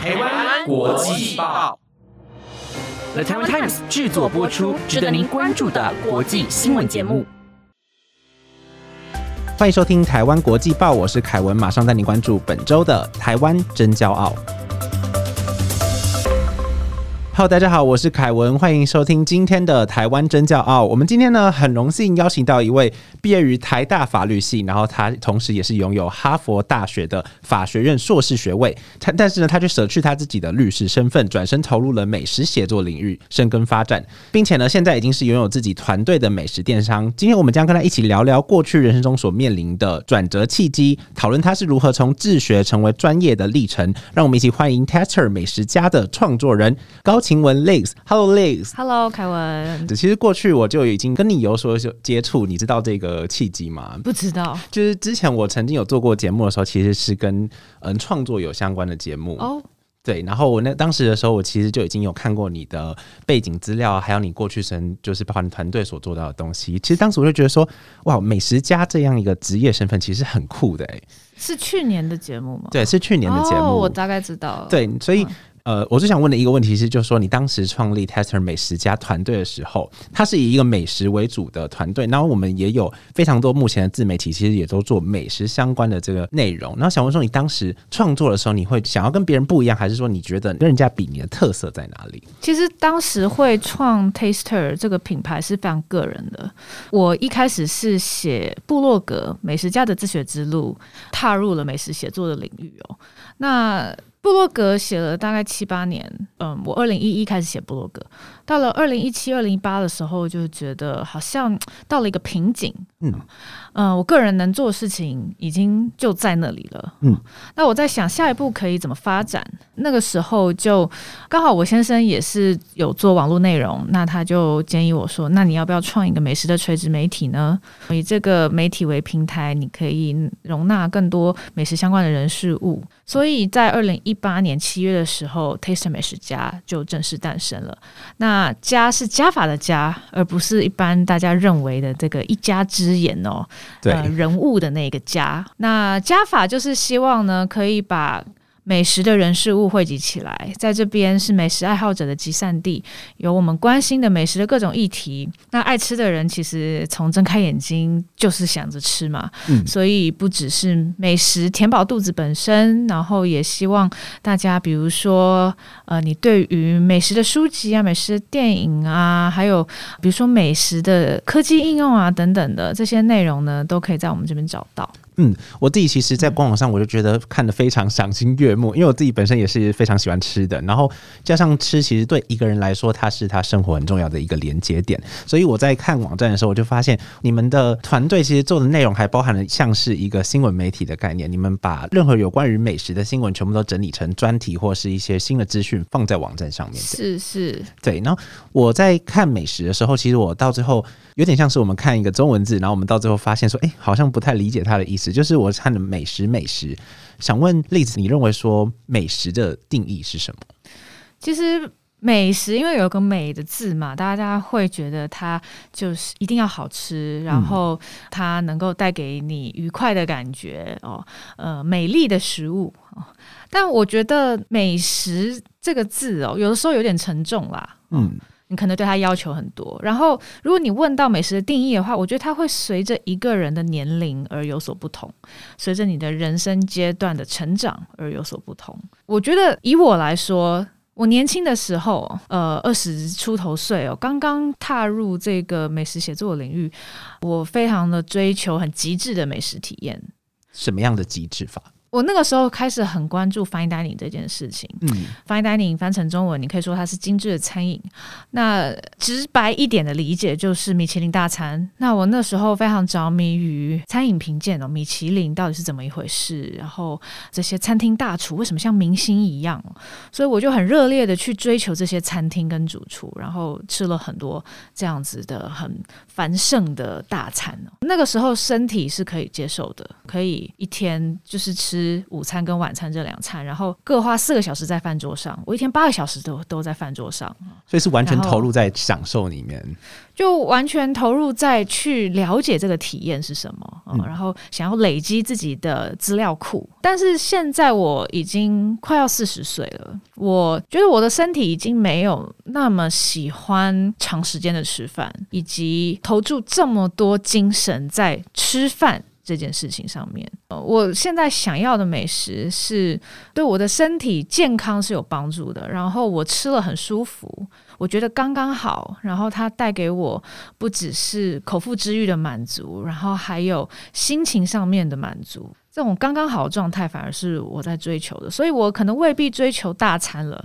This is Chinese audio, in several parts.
台湾国际报，The Taiwan Times 制作播出，值得您关注的国际新闻节目。欢迎收听《台湾国际报》，我是凯文，马上带您关注本周的台湾真骄傲。好大家好，我是凯文，欢迎收听今天的台湾真骄傲。我们今天呢，很荣幸邀请到一位毕业于台大法律系，然后他同时也是拥有哈佛大学的法学院硕士学位。他但是呢，他却舍去他自己的律师身份，转身投入了美食写作领域，深耕发展，并且呢，现在已经是拥有自己团队的美食电商。今天我们将跟他一起聊聊过去人生中所面临的转折契机，讨论他是如何从自学成为专业的历程。让我们一起欢迎 Tester 美食家的创作人高。晴雯 Liz，Hello Liz，Hello 凯文。其实过去我就已经跟你有所接触，你知道这个契机吗？不知道，就是之前我曾经有做过节目的时候，其实是跟嗯创作有相关的节目哦。对，然后我那当时的时候，我其实就已经有看过你的背景资料，还有你过去生就是包括你团队所做到的东西。其实当时我就觉得说，哇，美食家这样一个职业身份其实很酷的哎。是去年的节目吗？对，是去年的节目，我大概知道了。对，所以。呃，我最想问的一个问题是，就是说你当时创立 Tester 美食家团队的时候，它是以一个美食为主的团队，然后我们也有非常多目前的自媒体，其实也都做美食相关的这个内容。然后想问说，你当时创作的时候，你会想要跟别人不一样，还是说你觉得跟人家比，你的特色在哪里？其实当时会创 Tester 这个品牌是非常个人的。我一开始是写部落格美食家的自学之路，踏入了美食写作的领域哦。那布洛格写了大概七八年，嗯，我二零一一开始写布洛格。到了二零一七、二零一八的时候，就觉得好像到了一个瓶颈。嗯嗯，我个人能做的事情已经就在那里了。嗯，那我在想下一步可以怎么发展？那个时候就刚好我先生也是有做网络内容，那他就建议我说：“那你要不要创一个美食的垂直媒体呢？以这个媒体为平台，你可以容纳更多美食相关的人事物。”所以在二零一八年七月的时候，Taste 美食家就正式诞生了。那那加是加法的加，而不是一般大家认为的这个一家之言哦。对，人物的那个家。那加法就是希望呢，可以把。美食的人事物汇集起来，在这边是美食爱好者的集散地，有我们关心的美食的各种议题。那爱吃的人其实从睁开眼睛就是想着吃嘛，嗯，所以不只是美食填饱肚子本身，然后也希望大家，比如说，呃，你对于美食的书籍啊、美食的电影啊，还有比如说美食的科技应用啊等等的这些内容呢，都可以在我们这边找到。嗯，我自己其实，在官网上我就觉得看的非常赏心悦目，因为我自己本身也是非常喜欢吃的，然后加上吃，其实对一个人来说，它是他生活很重要的一个连接点。所以我在看网站的时候，我就发现你们的团队其实做的内容还包含了像是一个新闻媒体的概念，你们把任何有关于美食的新闻全部都整理成专题或是一些新的资讯放在网站上面。是是，对。然后我在看美食的时候，其实我到最后有点像是我们看一个中文字，然后我们到最后发现说，哎，好像不太理解它的意思。就是我看的美食，美食，想问例子，你认为说美食的定义是什么？其实美食因为有个美的字嘛，大家会觉得它就是一定要好吃，然后它能够带给你愉快的感觉哦，呃，美丽的食物哦。但我觉得美食这个字哦，有的时候有点沉重啦，嗯。你可能对他要求很多，然后如果你问到美食的定义的话，我觉得它会随着一个人的年龄而有所不同，随着你的人生阶段的成长而有所不同。我觉得以我来说，我年轻的时候，呃，二十出头岁哦，刚刚踏入这个美食写作领域，我非常的追求很极致的美食体验。什么样的极致法？我那个时候开始很关注 fine dining 这件事情。嗯，fine dining 翻成中文，你可以说它是精致的餐饮。那直白一点的理解就是米其林大餐。那我那时候非常着迷于餐饮评鉴哦，米其林到底是怎么一回事？然后这些餐厅大厨为什么像明星一样？所以我就很热烈的去追求这些餐厅跟主厨，然后吃了很多这样子的很繁盛的大餐。那个时候身体是可以接受的，可以一天就是吃。吃午餐跟晚餐这两餐，然后各花四个小时在饭桌上，我一天八个小时都都在饭桌上，所以是完全投入在享受里面。就完全投入在去了解这个体验是什么，嗯嗯然后想要累积自己的资料库。但是现在我已经快要四十岁了，我觉得我的身体已经没有那么喜欢长时间的吃饭，以及投注这么多精神在吃饭。这件事情上面，呃我现在想要的美食是对我的身体健康是有帮助的，然后我吃了很舒服，我觉得刚刚好，然后它带给我不只是口腹之欲的满足，然后还有心情上面的满足。这种刚刚好的状态，反而是我在追求的，所以我可能未必追求大餐了。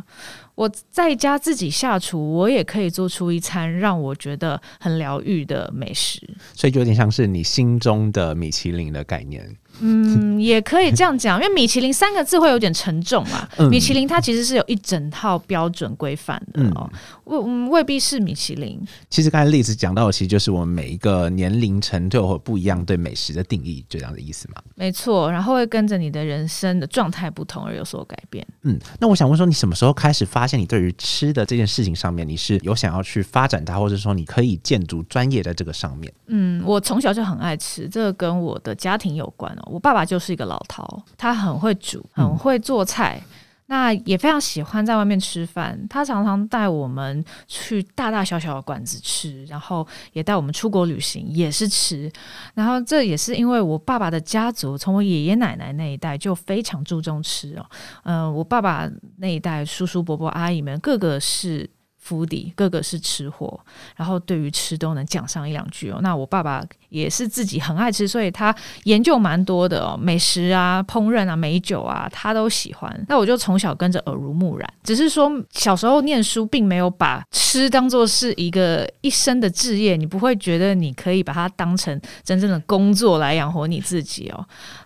我在家自己下厨，我也可以做出一餐让我觉得很疗愈的美食。所以就有点像是你心中的米其林的概念。嗯，也可以这样讲，因为米其林三个字会有点沉重嘛。嗯米其林它其实是有一整套标准规范的嗯哦，未嗯未必是米其林。其实刚才例子讲到的，其实就是我们每一个年龄层都有不一样对美食的定义，就这样的意思嘛。没错，然后会跟着你的人生的状态不同而有所改变。嗯，那我想问说，你什么时候开始发发现你对于吃的这件事情上面，你是有想要去发展它，或者说你可以建筑专业在这个上面？嗯，我从小就很爱吃，这个跟我的家庭有关哦。我爸爸就是一个老饕，他很会煮，很会做菜。那也非常喜欢在外面吃饭，他常常带我们去大大小小的馆子吃，然后也带我们出国旅行，也是吃。然后这也是因为我爸爸的家族从我爷爷奶奶那一代就非常注重吃哦。嗯、我爸爸那一代叔叔伯伯阿姨们个个是。福迪，个个是吃货，然后对于吃都能讲上一两句哦。那我爸爸也是自己很爱吃，所以他研究蛮多的哦，美食啊、烹饪啊、美酒啊，他都喜欢。那我就从小跟着耳濡目染，只是说小时候念书并没有把吃当做是一个一生的志业，你不会觉得你可以把它当成真正的工作来养活你自己哦。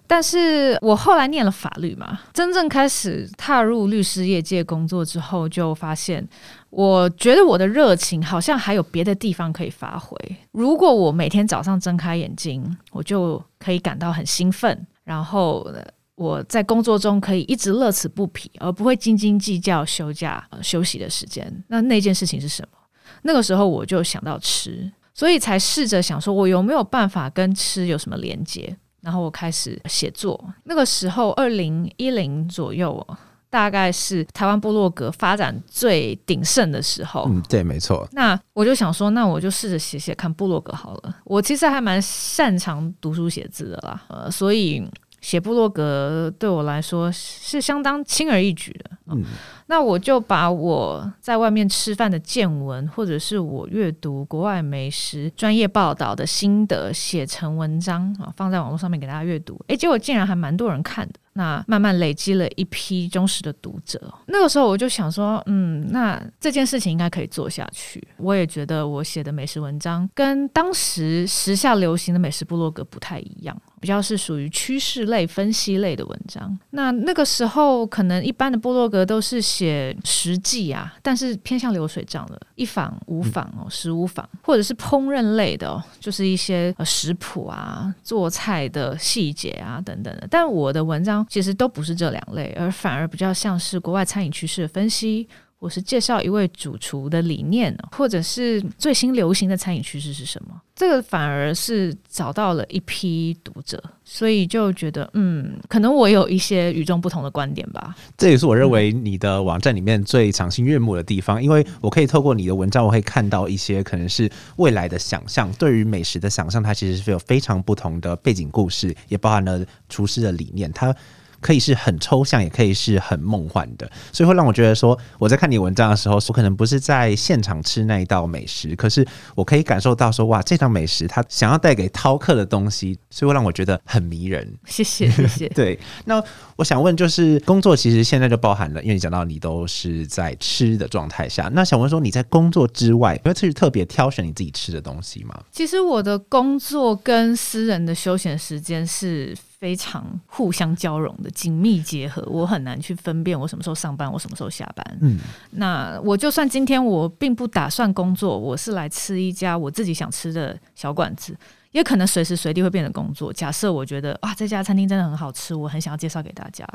但是我后来念了法律嘛，真正开始踏入律师业界工作之后，就发现，我觉得我的热情好像还有别的地方可以发挥。如果我每天早上睁开眼睛，我就可以感到很兴奋，然后我在工作中可以一直乐此不疲，而不会斤斤计较休假、休息的时间。那那件事情是什么？那个时候我就想到吃，所以才试着想说，我有没有办法跟吃有什么连接？然后我开始写作。那个时候，二零一零左右哦，大概是台湾部落格发展最鼎盛的时候。嗯，对，没错。那我就想说，那我就试着写写看部落格好了。我其实还蛮擅长读书写字的啦，呃，所以写部落格对我来说是相当轻而易举的。嗯，那我就把我在外面吃饭的见闻，或者是我阅读国外美食专业报道的心得写成文章啊，放在网络上面给大家阅读。诶，结果竟然还蛮多人看的。那慢慢累积了一批忠实的读者。那个时候我就想说，嗯，那这件事情应该可以做下去。我也觉得我写的美食文章跟当时时下流行的美食部落格不太一样。比较是属于趋势类、分析类的文章。那那个时候，可能一般的部落格都是写实际啊，但是偏向流水账的，一访五访哦，十五访，或者是烹饪类的哦，就是一些呃食谱啊、做菜的细节啊等等的。但我的文章其实都不是这两类，而反而比较像是国外餐饮趋势的分析。或是介绍一位主厨的理念，或者是最新流行的餐饮趋势是什么？这个反而是找到了一批读者，所以就觉得，嗯，可能我有一些与众不同的观点吧。这也是我认为你的网站里面最赏心悦目的地方，因为我可以透过你的文章，我可以看到一些可能是未来的想象，对于美食的想象，它其实是有非常不同的背景故事，也包含了厨师的理念，它。可以是很抽象，也可以是很梦幻的，所以会让我觉得说，我在看你文章的时候，我可能不是在现场吃那一道美食，可是我可以感受到说，哇，这道美食它想要带给饕客的东西，所以会让我觉得很迷人。谢谢，谢谢。对，那我想问，就是工作其实现在就包含了，因为你讲到你都是在吃的状态下，那想问说你在工作之外，会去特别挑选你自己吃的东西吗？其实我的工作跟私人的休闲时间是非常互相交融的，紧密结合。我很难去分辨我什么时候上班，我什么时候下班。嗯，那我就算今天我并不打算工作，我是来吃一家我自己想吃的小馆子，也可能随时随地会变成工作。假设我觉得哇，这家餐厅真的很好吃，我很想要介绍给大家，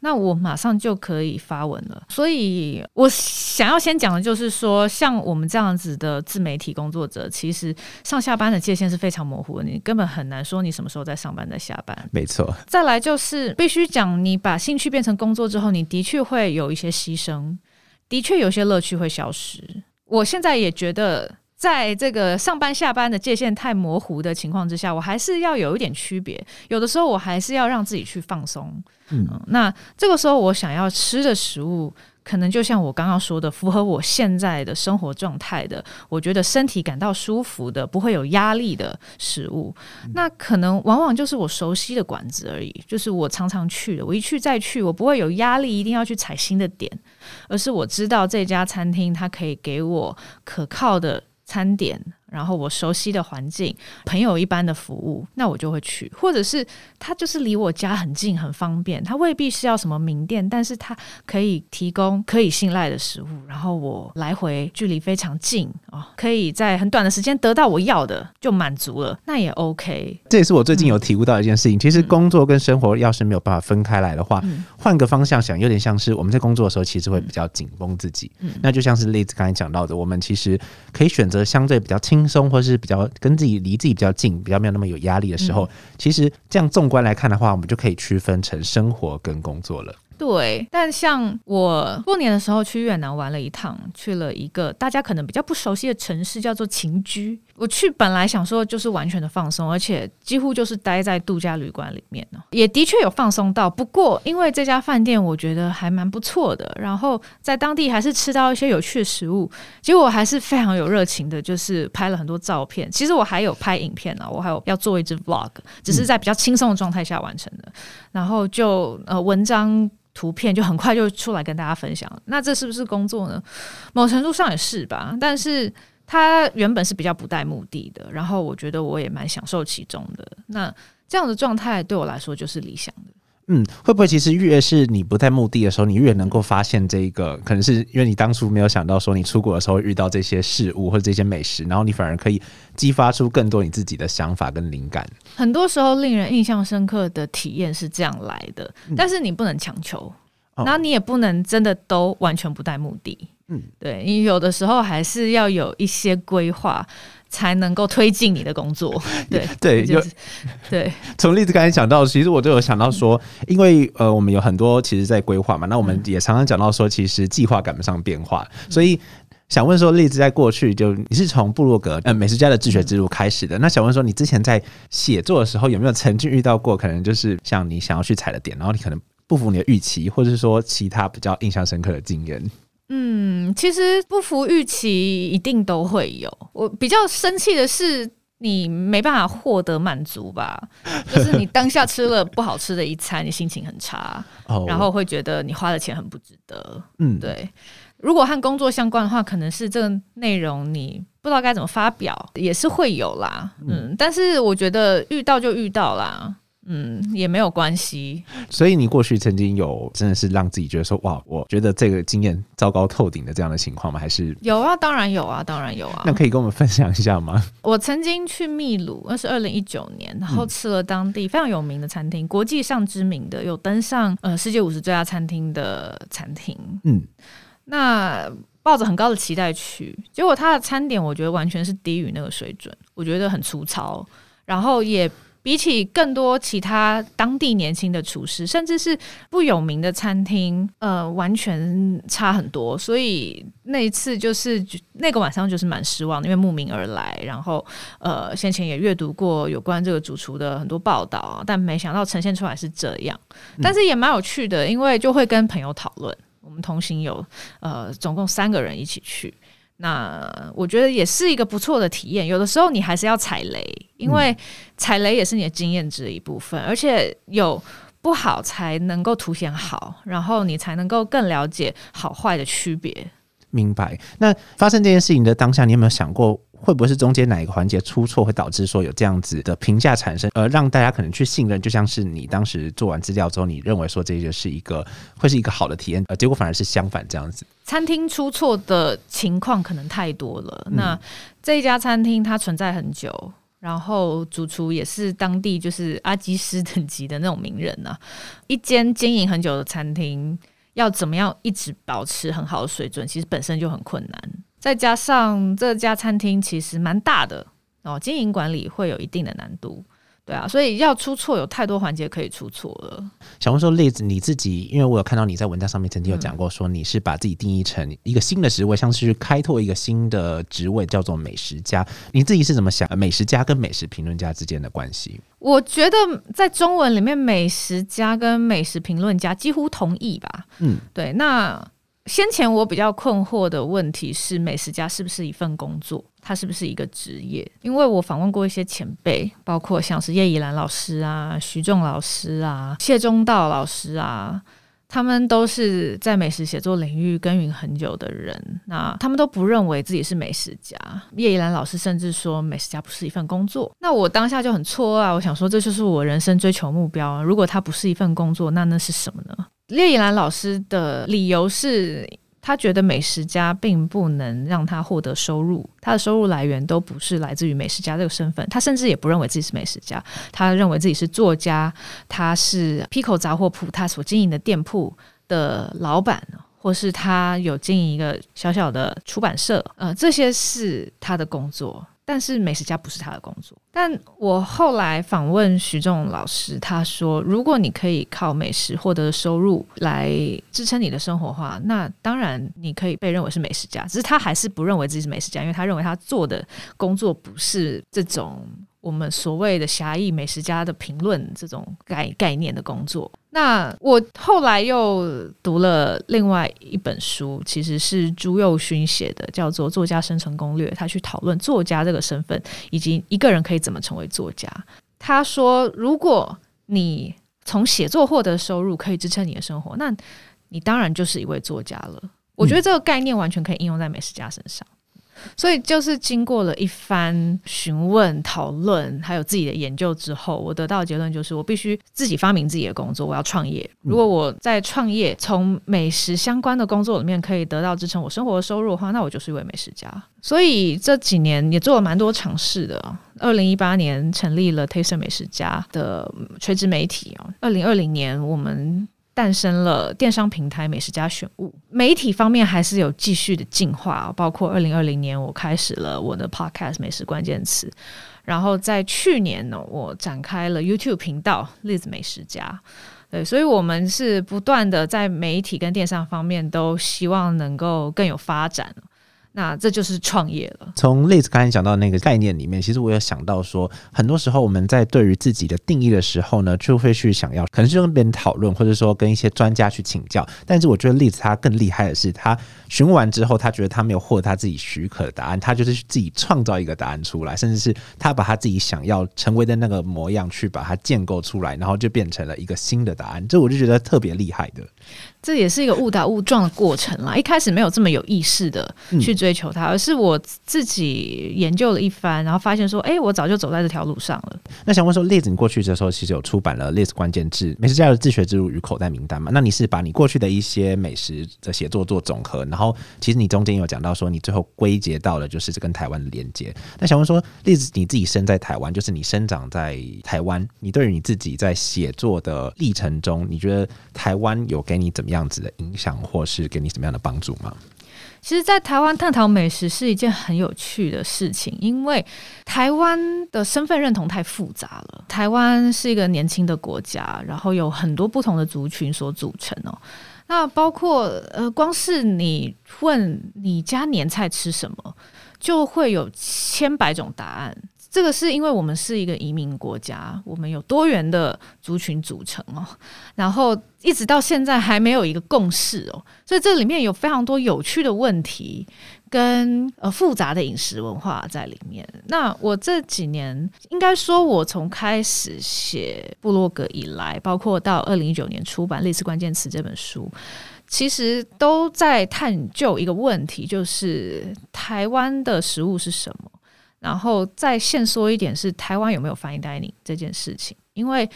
那我马上就可以发文了。所以我想要先讲的就是说，像我们这样子的自媒体工作者，其实上下班的界限是非常模糊的，你根本很难说你什么时候在上班，在下班。没错。再来就是必须讲，你把兴趣变成工作之后，你的确会有一些牺牲，的确有些乐趣会消失。我现在也觉得。在这个上班下班的界限太模糊的情况之下，我还是要有一点区别。有的时候我还是要让自己去放松。嗯，那这个时候我想要吃的食物，可能就像我刚刚说的，符合我现在的生活状态的，我觉得身体感到舒服的，不会有压力的食物。那可能往往就是我熟悉的馆子而已，就是我常常去的，我一去再去，我不会有压力，一定要去踩新的点，而是我知道这家餐厅它可以给我可靠的。餐点，然后我熟悉的环境，朋友一般的服务，那我就会去，或者是他就是离我家很近，很方便，他未必是要什么名店，但是他可以提供可以信赖的食物，然后我来回距离非常近啊，可以在很短的时间得到我要的，就满足了，那也 OK。这也是我最近有体悟到一件事情，其实工作跟生活要是没有办法分开来的话，换个方向想，有点像是我们在工作的时候，其实会比较紧绷自己，那就像是例子刚才讲到的，我们其实可以选择相对比较轻松，或是比较。跟自己离自己比较近，比较没有那么有压力的时候，其实这样纵观来看的话，我们就可以区分成生活跟工作了。对，但像我过年的时候去越南玩了一趟，去了一个大家可能比较不熟悉的城市，叫做秦居。我去本来想说就是完全的放松，而且几乎就是待在度假旅馆里面呢，也的确有放松到。不过因为这家饭店我觉得还蛮不错的，然后在当地还是吃到一些有趣的食物，结果还是非常有热情的，就是拍了很多照片。其实我还有拍影片呢，我还有要做一支 vlog，只是在比较轻松的状态下完成的。然后就呃文章。图片就很快就出来跟大家分享，那这是不是工作呢？某程度上也是吧，但是它原本是比较不带目的的，然后我觉得我也蛮享受其中的。那这样的状态对我来说就是理想的。嗯，会不会其实越是你不带目的的时候，你越能够发现这个？可能是因为你当初没有想到说你出国的时候遇到这些事物或者这些美食，然后你反而可以激发出更多你自己的想法跟灵感。很多时候令人印象深刻的体验是这样来的，但是你不能强求，然后你也不能真的都完全不带目的。嗯，对你有的时候还是要有一些规划。才能够推进你的工作，对 对，就是对。从例子刚才讲到，其实我就有想到说，因为呃，我们有很多其实在规划嘛，那我们也常常讲到说，其实计划赶不上变化，所以想问说，例子在过去就你是从布洛格呃美食家的自学之路开始的，那想问说，你之前在写作的时候有没有曾经遇到过，可能就是像你想要去踩的点，然后你可能不符你的预期，或者是说其他比较印象深刻的经验？嗯，其实不服预期一定都会有。我比较生气的是，你没办法获得满足吧？就是你当下吃了不好吃的一餐，你心情很差，然后会觉得你花的钱很不值得。嗯，对。如果和工作相关的话，可能是这个内容你不知道该怎么发表，也是会有啦。嗯，但是我觉得遇到就遇到啦。嗯，也没有关系。所以你过去曾经有真的是让自己觉得说，哇，我觉得这个经验糟糕透顶的这样的情况吗？还是有啊，当然有啊，当然有啊。那可以跟我们分享一下吗？我曾经去秘鲁，那是二零一九年，然后吃了当地非常有名的餐厅，国际上知名的，有登上呃世界五十最佳餐厅的餐厅。嗯，那抱着很高的期待去，结果他的餐点我觉得完全是低于那个水准，我觉得很粗糙，然后也。比起更多其他当地年轻的厨师，甚至是不有名的餐厅，呃，完全差很多。所以那一次就是那个晚上就是蛮失望的，因为慕名而来，然后呃，先前也阅读过有关这个主厨的很多报道，但没想到呈现出来是这样。但是也蛮有趣的，因为就会跟朋友讨论，我们同行有呃，总共三个人一起去。那我觉得也是一个不错的体验。有的时候你还是要踩雷，因为踩雷也是你的经验值的一部分，而且有不好才能够凸显好，然后你才能够更了解好坏的区别。明白。那发生这件事情的当下，你有没有想过？会不会是中间哪一个环节出错，会导致说有这样子的评价产生，而让大家可能去信任？就像是你当时做完资料之后，你认为说这就是一个会是一个好的体验，呃，结果反而是相反这样子。餐厅出错的情况可能太多了。那这一家餐厅它存在很久。然后主厨也是当地就是阿基师等级的那种名人呐。一间经营很久的餐厅，要怎么样一直保持很好的水准，其实本身就很困难。再加上这家餐厅其实蛮大的哦，经营管理会有一定的难度。对啊，所以要出错有太多环节可以出错了。小红说，例子你自己，因为我有看到你在文章上面曾经有讲过，说你是把自己定义成一个新的职位，像是开拓一个新的职位，叫做美食家。你自己是怎么想美食家跟美食评论家之间的关系？我觉得在中文里面，美食家跟美食评论家几乎同意吧。嗯，对。那先前我比较困惑的问题是，美食家是不是一份工作？它是不是一个职业？因为我访问过一些前辈，包括像是叶怡兰老师啊、徐仲老师啊、谢忠道老师啊，他们都是在美食写作领域耕耘很久的人。那他们都不认为自己是美食家。叶怡兰老师甚至说，美食家不是一份工作。那我当下就很错啊！我想说，这就是我人生追求目标。如果它不是一份工作，那那是什么呢？列以兰老师的理由是。他觉得美食家并不能让他获得收入，他的收入来源都不是来自于美食家这个身份。他甚至也不认为自己是美食家，他认为自己是作家，他是 Pico 杂货铺他所经营的店铺的老板，或是他有经营一个小小的出版社，呃，这些是他的工作。但是美食家不是他的工作。但我后来访问徐仲老师，他说，如果你可以靠美食获得收入来支撑你的生活话，那当然你可以被认为是美食家。只是他还是不认为自己是美食家，因为他认为他做的工作不是这种。我们所谓的狭义美食家的评论这种概概念的工作，那我后来又读了另外一本书，其实是朱佑勋写的，叫做《作家生存攻略》。他去讨论作家这个身份，以及一个人可以怎么成为作家。他说，如果你从写作获得收入可以支撑你的生活，那你当然就是一位作家了。我觉得这个概念完全可以应用在美食家身上。所以就是经过了一番询问、讨论，还有自己的研究之后，我得到的结论就是，我必须自己发明自己的工作，我要创业。如果我在创业，从美食相关的工作里面可以得到支撑我生活的收入的话，那我就是一位美食家。所以这几年也做了蛮多尝试的。二零一八年成立了 Taste 美食家的垂直媒体哦。二零二零年我们。诞生了电商平台美食家选物，媒体方面还是有继续的进化，包括二零二零年我开始了我的 podcast 美食关键词，然后在去年呢，我展开了 YouTube 频道栗子美食家，对，所以我们是不断的在媒体跟电商方面都希望能够更有发展。那这就是创业了。从例子刚才讲到那个概念里面，其实我有想到说，很多时候我们在对于自己的定义的时候呢，就会去想要，可能是跟别人讨论，或者说跟一些专家去请教。但是我觉得例子他更厉害的是，他询问完之后，他觉得他没有获得他自己许可的答案，他就是自己创造一个答案出来，甚至是他把他自己想要成为的那个模样去把它建构出来，然后就变成了一个新的答案。这我就觉得特别厉害的。这也是一个误打误撞的过程啦。一开始没有这么有意识的去追求它，而是我自己研究了一番，然后发现说，哎，我早就走在这条路上了。那想问说，例子，你过去的时候其实有出版了《例子关键字：美食家的自学之路与口袋名单》嘛？那你是把你过去的一些美食的写作做总和，然后其实你中间有讲到说，你最后归结到了就是这跟台湾的连接。那想问说，例子你自己生在台湾，就是你生长在台湾，你对于你自己在写作的历程中，你觉得台湾有给你怎么样？样子的影响，或是给你什么样的帮助吗？其实，在台湾探讨美食是一件很有趣的事情，因为台湾的身份认同太复杂了。台湾是一个年轻的国家，然后有很多不同的族群所组成哦。那包括呃，光是你问你家年菜吃什么，就会有千百种答案。这个是因为我们是一个移民国家，我们有多元的族群组成哦，然后一直到现在还没有一个共识哦，所以这里面有非常多有趣的问题跟呃复杂的饮食文化在里面。那我这几年应该说，我从开始写部落格以来，包括到二零一九年出版《类似关键词》这本书，其实都在探究一个问题，就是台湾的食物是什么。然后再现说一点是台湾有没有 fine dining 这件事情，因为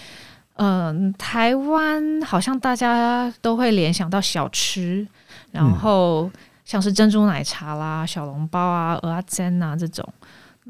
嗯，台湾好像大家都会联想到小吃，然后像是珍珠奶茶啦、小笼包啊、鹅啊煎啊这种，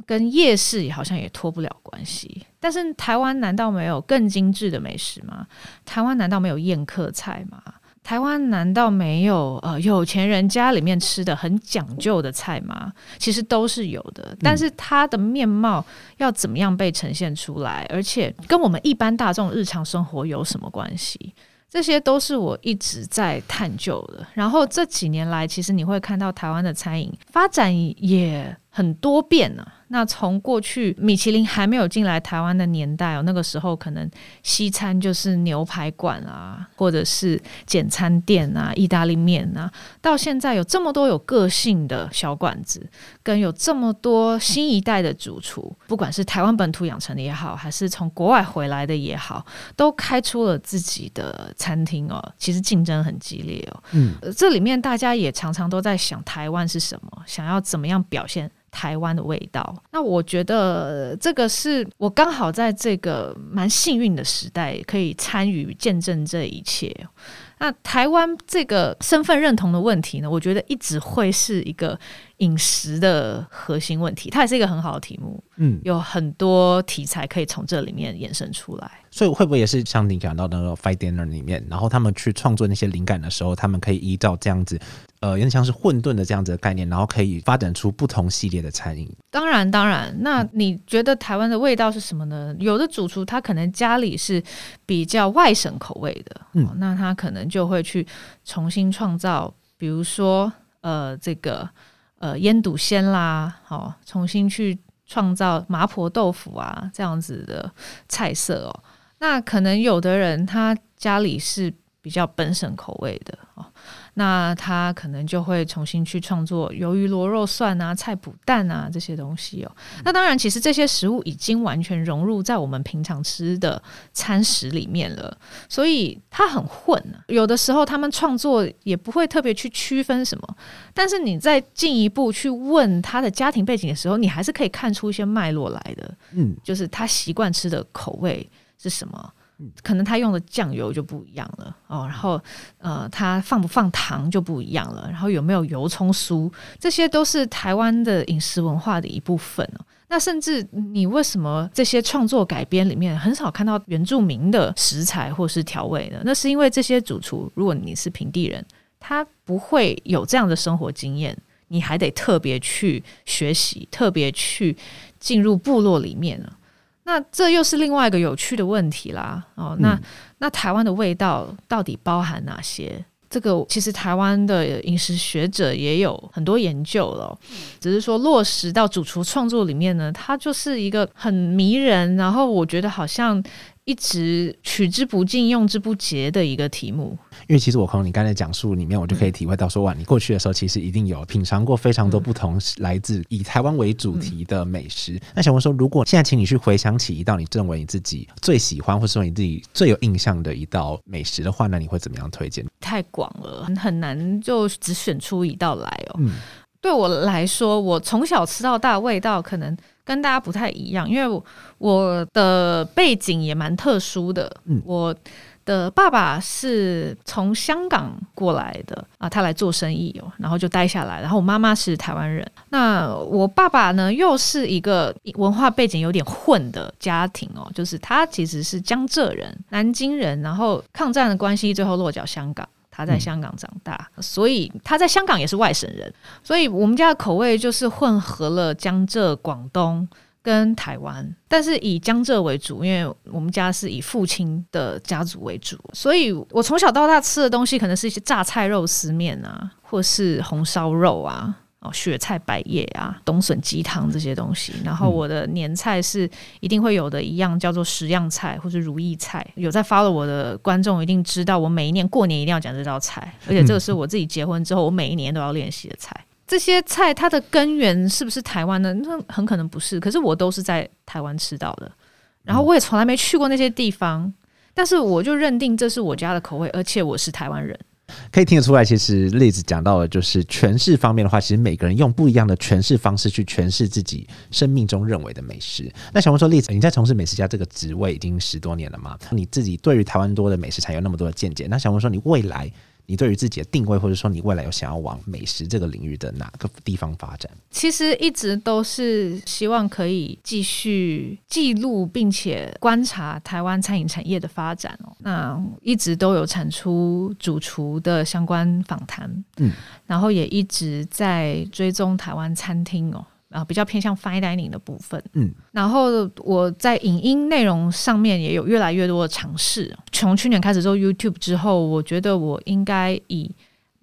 跟夜市也好像也脱不了关系。但是台湾难道没有更精致的美食吗？台湾难道没有宴客菜吗？台湾难道没有呃有钱人家里面吃的很讲究的菜吗？其实都是有的，但是它的面貌要怎么样被呈现出来，而且跟我们一般大众日常生活有什么关系？这些都是我一直在探究的。然后这几年来，其实你会看到台湾的餐饮发展也很多变呢。那从过去米其林还没有进来台湾的年代哦，那个时候可能西餐就是牛排馆啊，或者是简餐店啊、意大利面啊，到现在有这么多有个性的小馆子，跟有这么多新一代的主厨，不管是台湾本土养成的也好，还是从国外回来的也好，都开出了自己的餐厅哦。其实竞争很激烈哦，嗯，这里面大家也常常都在想台湾是什么，想要怎么样表现。台湾的味道，那我觉得这个是我刚好在这个蛮幸运的时代，可以参与见证这一切。那台湾这个身份认同的问题呢，我觉得一直会是一个饮食的核心问题，它也是一个很好的题目。嗯，有很多题材可以从这里面延伸出来。所以会不会也是像你讲到的那个 Fight Dinner 里面，然后他们去创作那些灵感的时候，他们可以依照这样子，呃，有点像是混沌的这样子的概念，然后可以发展出不同系列的餐饮。当然，当然。那你觉得台湾的味道是什么呢？有的主厨他可能家里是比较外省口味的，嗯，那他可能就会去重新创造，比如说呃，这个呃腌笃鲜啦，好，重新去创造麻婆豆腐啊这样子的菜色哦。那可能有的人他家里是比较本省口味的哦，那他可能就会重新去创作鱿鱼螺肉蒜啊、菜脯蛋啊这些东西哦。那当然，其实这些食物已经完全融入在我们平常吃的餐食里面了，所以它很混。有的时候他们创作也不会特别去区分什么，但是你在进一步去问他的家庭背景的时候，你还是可以看出一些脉络来的。嗯，就是他习惯吃的口味。是什么？可能他用的酱油就不一样了哦，然后呃，他放不放糖就不一样了，然后有没有油葱酥，这些都是台湾的饮食文化的一部分哦。那甚至你为什么这些创作改编里面很少看到原住民的食材或是调味呢？那是因为这些主厨，如果你是平地人，他不会有这样的生活经验，你还得特别去学习，特别去进入部落里面了。那这又是另外一个有趣的问题啦。哦，那那台湾的味道到底包含哪些？这个其实台湾的饮食学者也有很多研究了，只是说落实到主厨创作里面呢，它就是一个很迷人，然后我觉得好像。一直取之不尽、用之不竭的一个题目。因为其实我从你刚才讲述里面，我就可以体会到说，哇，你过去的时候其实一定有品尝过非常多不同来自以台湾为主题的美食。那想问说，如果现在请你去回想起一道你认为你自己最喜欢，或者说你自己最有印象的一道美食的话，那你会怎么样推荐？太广了，很难就只选出一道来哦。嗯，对我来说，我从小吃到大，味道可能。跟大家不太一样，因为我的背景也蛮特殊的。嗯，我的爸爸是从香港过来的啊，他来做生意哦，然后就待下来。然后我妈妈是台湾人，那我爸爸呢，又是一个文化背景有点混的家庭哦，就是他其实是江浙人、南京人，然后抗战的关系，最后落脚香港。他在香港长大，所以他在香港也是外省人，所以我们家的口味就是混合了江浙、广东跟台湾，但是以江浙为主，因为我们家是以父亲的家族为主，所以我从小到大吃的东西可能是一些榨菜肉丝面啊，或是红烧肉啊。哦，雪菜百叶啊，冬笋鸡汤这些东西，然后我的年菜是一定会有的，一样叫做十样菜或者如意菜。有在发了我的观众一定知道，我每一年过年一定要讲这道菜，而且这个是我自己结婚之后我每一年都要练习的菜。这些菜它的根源是不是台湾的？那很可能不是，可是我都是在台湾吃到的，然后我也从来没去过那些地方，但是我就认定这是我家的口味，而且我是台湾人。可以听得出来，其实例子讲到的就是诠释方面的话，其实每个人用不一样的诠释方式去诠释自己生命中认为的美食。那想问说，例子，你在从事美食家这个职位已经十多年了嘛？你自己对于台湾多的美食才有那么多的见解，那想问说，你未来？你对于自己的定位，或者说你未来有想要往美食这个领域的哪个地方发展？其实一直都是希望可以继续记录并且观察台湾餐饮产业的发展哦。那一直都有产出主厨的相关访谈，嗯，然后也一直在追踪台湾餐厅哦。啊，比较偏向 fine dining 的部分，嗯，然后我在影音内容上面也有越来越多的尝试。从去年开始做 YouTube 之后，我觉得我应该以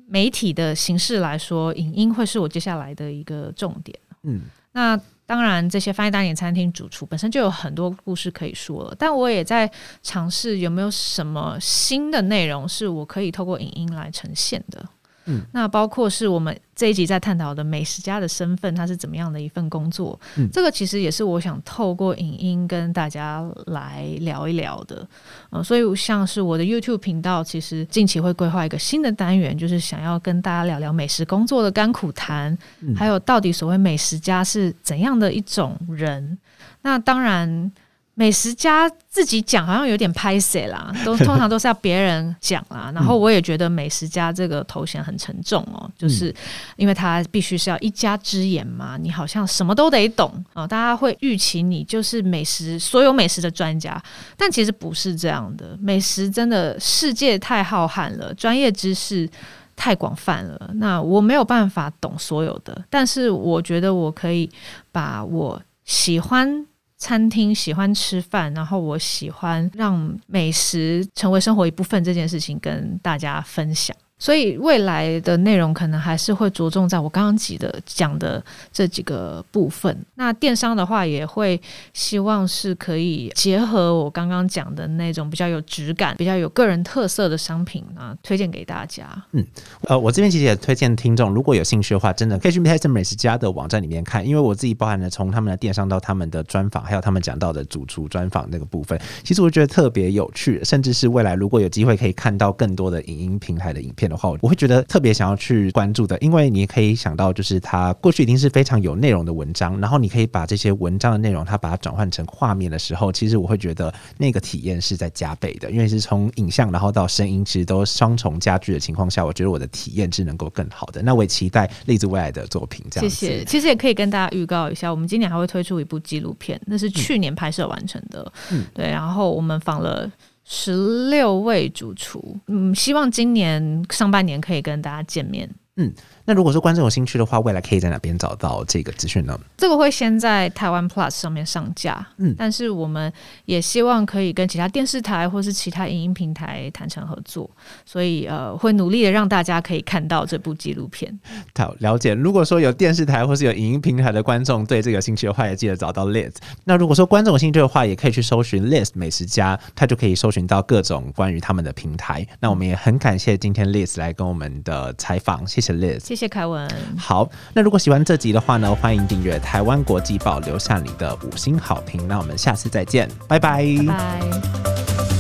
媒体的形式来说，影音会是我接下来的一个重点。嗯，那当然，这些 fine dining 餐厅主厨本身就有很多故事可以说了，但我也在尝试有没有什么新的内容是我可以透过影音来呈现的。嗯，那包括是我们这一集在探讨的美食家的身份，它是怎么样的一份工作？嗯，这个其实也是我想透过影音跟大家来聊一聊的。嗯，所以像是我的 YouTube 频道，其实近期会规划一个新的单元，就是想要跟大家聊聊美食工作的甘苦谈，还有到底所谓美食家是怎样的一种人。那当然。美食家自己讲好像有点拍死啦，都通常都是要别人讲啦。然后我也觉得美食家这个头衔很沉重哦，就是因为他必须是要一家之言嘛，你好像什么都得懂啊，大家会预期你就是美食所有美食的专家，但其实不是这样的。美食真的世界太浩瀚了，专业知识太广泛了，那我没有办法懂所有的，但是我觉得我可以把我喜欢。餐厅喜欢吃饭，然后我喜欢让美食成为生活一部分这件事情跟大家分享。所以未来的内容可能还是会着重在我刚刚记的讲的这几个部分。那电商的话，也会希望是可以结合我刚刚讲的那种比较有质感、比较有个人特色的商品啊，推荐给大家。嗯，呃，我这边其实也推荐听众，如果有兴趣的话，真的可以去泰森美食家的网站里面看，因为我自己包含了从他们的电商到他们的专访，还有他们讲到的主厨专访那个部分，其实我觉得特别有趣，甚至是未来如果有机会可以看到更多的影音平台的影片。的话，我会觉得特别想要去关注的，因为你可以想到，就是它过去一定是非常有内容的文章，然后你可以把这些文章的内容，它把它转换成画面的时候，其实我会觉得那个体验是在加倍的，因为是从影像然后到声音，其实都双重加剧的情况下，我觉得我的体验是能够更好的。那我也期待栗子未来的作品。这样，谢谢。其实也可以跟大家预告一下，我们今年还会推出一部纪录片，那是去年拍摄完成的。嗯，对。然后我们访了。十六位主厨，嗯，希望今年上半年可以跟大家见面。嗯，那如果说观众有兴趣的话，未来可以在哪边找到这个资讯呢？这个会先在台湾 Plus 上面上架，嗯，但是我们也希望可以跟其他电视台或是其他影音平台谈成合作，所以呃，会努力的让大家可以看到这部纪录片。好，了解。如果说有电视台或是有影音平台的观众对这个有兴趣的话，也记得找到 Liz。那如果说观众有兴趣的话，也可以去搜寻 Liz 美食家，他就可以搜寻到各种关于他们的平台。那我们也很感谢今天 Liz 来跟我们的采访，谢谢。谢谢凯文。好，那如果喜欢这集的话呢，欢迎订阅台湾国际报，留下你的五星好评。那我们下次再见，拜拜。拜。